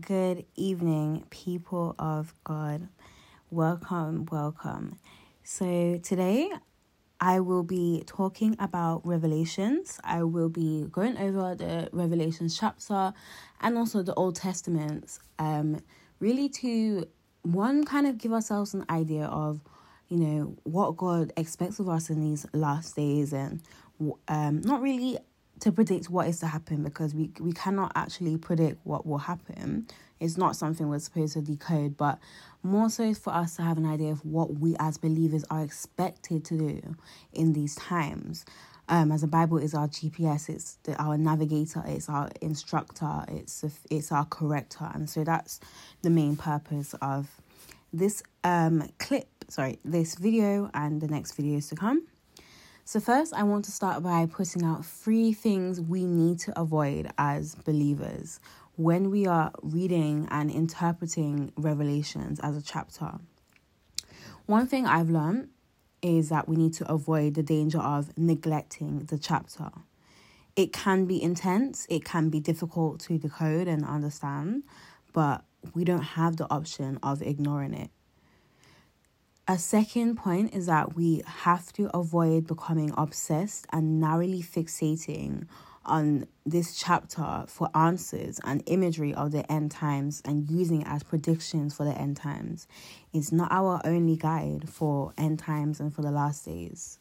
Good evening, people of God. Welcome, welcome. So, today I will be talking about Revelations. I will be going over the Revelations chapter and also the Old Testament, um, really to one kind of give ourselves an idea of, you know, what God expects of us in these last days and um, not really to predict what is to happen because we we cannot actually predict what will happen. It's not something we're supposed to decode, but more so for us to have an idea of what we as believers are expected to do in these times. Um, as the Bible is our GPS, it's the, our navigator, it's our instructor, it's it's our corrector, and so that's the main purpose of this um clip. Sorry, this video and the next videos to come. So, first, I want to start by putting out three things we need to avoid as believers when we are reading and interpreting Revelations as a chapter. One thing I've learned is that we need to avoid the danger of neglecting the chapter. It can be intense, it can be difficult to decode and understand, but we don't have the option of ignoring it. A second point is that we have to avoid becoming obsessed and narrowly fixating on this chapter for answers and imagery of the end times and using it as predictions for the end times. It's not our only guide for end times and for the last days.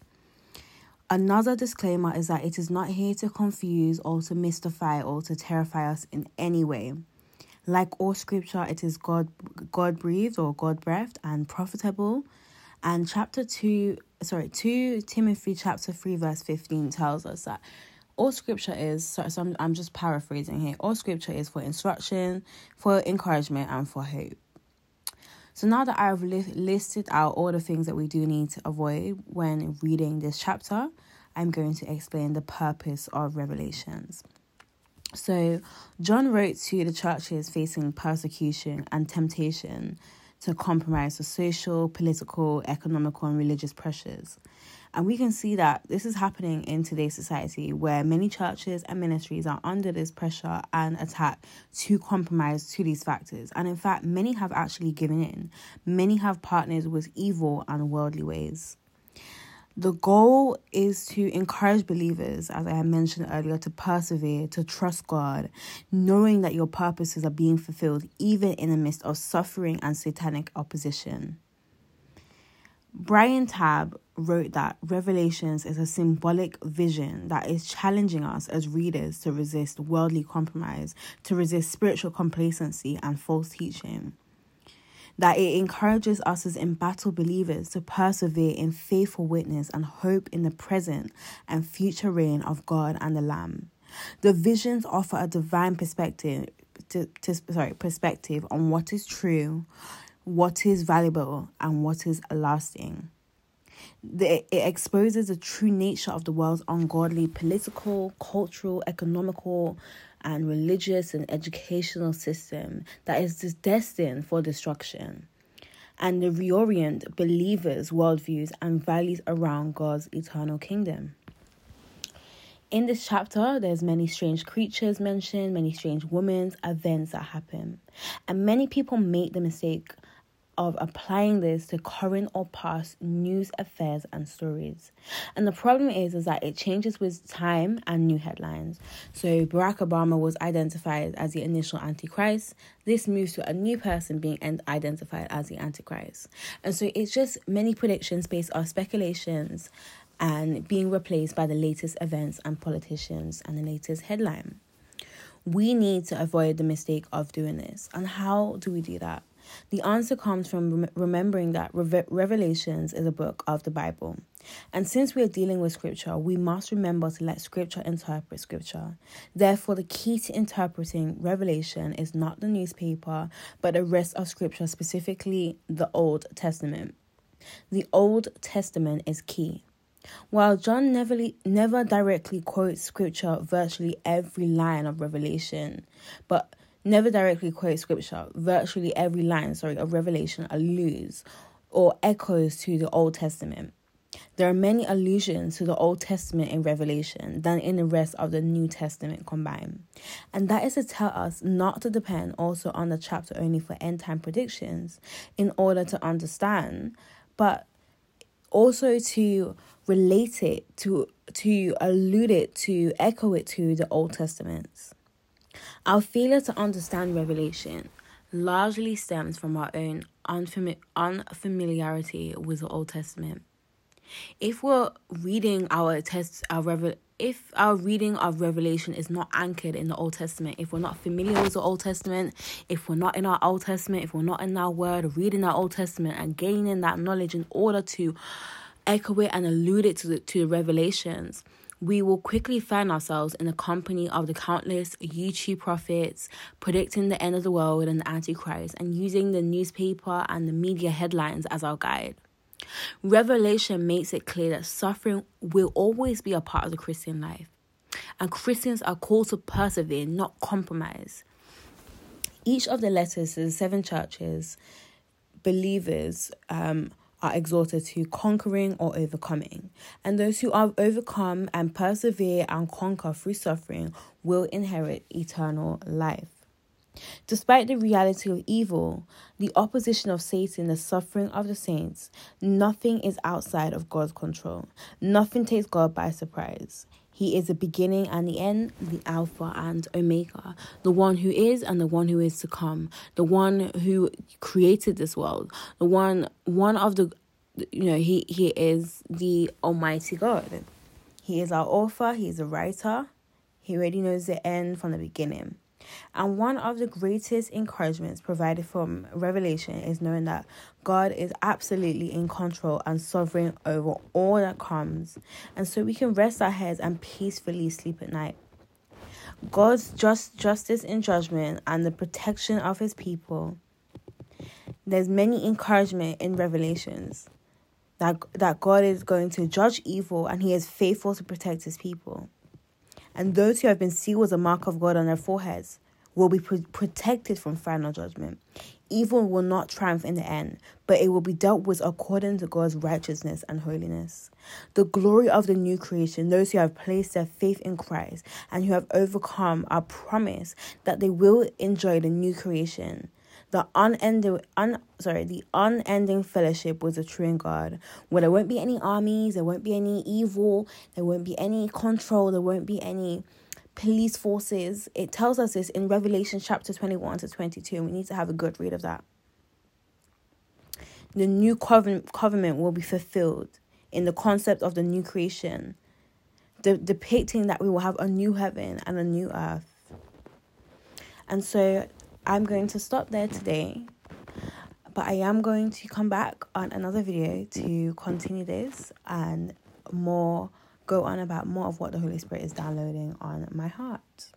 Another disclaimer is that it is not here to confuse or to mystify or to terrify us in any way. Like all scripture, it is God God breathed or God breathed and profitable. And chapter two, sorry, two Timothy chapter three verse fifteen tells us that all scripture is so, so I'm, I'm just paraphrasing here all scripture is for instruction for encouragement and for hope so now that i've li- listed out all the things that we do need to avoid when reading this chapter i'm going to explain the purpose of revelations so, John wrote to the churches facing persecution and temptation to compromise the social, political, economical, and religious pressures. And we can see that this is happening in today's society where many churches and ministries are under this pressure and attack to compromise to these factors. And in fact, many have actually given in, many have partnered with evil and worldly ways. The goal is to encourage believers, as I mentioned earlier, to persevere, to trust God, knowing that your purposes are being fulfilled even in the midst of suffering and satanic opposition. Brian Tabb wrote that Revelations is a symbolic vision that is challenging us as readers to resist worldly compromise, to resist spiritual complacency and false teaching that it encourages us as embattled believers to persevere in faithful witness and hope in the present and future reign of God and the Lamb. The visions offer a divine perspective to, to, sorry, perspective on what is true, what is valuable, and what is lasting. The, it exposes the true nature of the world's ungodly political, cultural, economical, and religious and educational system that is destined for destruction and to reorient believers' worldviews and values around God's eternal kingdom. In this chapter, there's many strange creatures mentioned, many strange women's events that happen. And many people make the mistake of applying this to current or past news affairs and stories. And the problem is is that it changes with time and new headlines. So Barack Obama was identified as the initial antichrist. This moves to a new person being identified as the antichrist. And so it's just many predictions based on speculations and being replaced by the latest events and politicians and the latest headline. We need to avoid the mistake of doing this. And how do we do that? The answer comes from remembering that Revelations is a book of the Bible. And since we are dealing with scripture, we must remember to let scripture interpret scripture. Therefore, the key to interpreting Revelation is not the newspaper, but the rest of scripture, specifically the Old Testament. The Old Testament is key. While John never, never directly quotes scripture virtually every line of Revelation, but never directly quotes scripture. Virtually every line, sorry, of Revelation alludes or echoes to the Old Testament. There are many allusions to the Old Testament in Revelation than in the rest of the New Testament combined. And that is to tell us not to depend also on the chapter only for end time predictions in order to understand, but also to relate it, to to allude it, to echo it to the Old Testaments. Our failure to understand Revelation largely stems from our own unfamiliar unfamiliarity with the Old Testament. If we're reading our text, our revel, if our reading of Revelation is not anchored in the Old Testament, if we're not familiar with the Old Testament, if we're not in our Old Testament, if we're not in our Word, reading our Old Testament and gaining that knowledge in order to echo it and allude it to the to the revelations, we will quickly find ourselves in the company of the countless YouTube prophets predicting the end of the world and the Antichrist and using the newspaper and the media headlines as our guide. Revelation makes it clear that suffering will always be a part of the Christian life, and Christians are called to persevere, not compromise. Each of the letters to the seven churches, believers, um, are exhorted to conquering or overcoming. And those who are overcome and persevere and conquer through suffering will inherit eternal life. Despite the reality of evil, the opposition of Satan, the suffering of the saints, nothing is outside of God's control. Nothing takes God by surprise. He is the beginning and the end, the Alpha and Omega, the one who is and the one who is to come, the one who created this world, the one one of the you know, he he is the Almighty God. He is our author, he is a writer. He already knows the end from the beginning. And one of the greatest encouragements provided from Revelation is knowing that God is absolutely in control and sovereign over all that comes. And so we can rest our heads and peacefully sleep at night. God's just justice in judgment and the protection of his people. There's many encouragement in Revelations that that God is going to judge evil and he is faithful to protect his people and those who have been sealed with the mark of God on their foreheads will be pr- protected from final judgment. Evil will not triumph in the end, but it will be dealt with according to God's righteousness and holiness. The glory of the new creation, those who have placed their faith in Christ and who have overcome, are promised that they will enjoy the new creation the unending un sorry the unending fellowship with the true and God. Where there won't be any armies there won't be any evil there won't be any control there won't be any police forces. It tells us this in revelation chapter 21 to 22 and we need to have a good read of that. The new covenant covenant will be fulfilled in the concept of the new creation de- depicting that we will have a new heaven and a new earth. And so I'm going to stop there today. But I am going to come back on another video to continue this and more go on about more of what the Holy Spirit is downloading on my heart.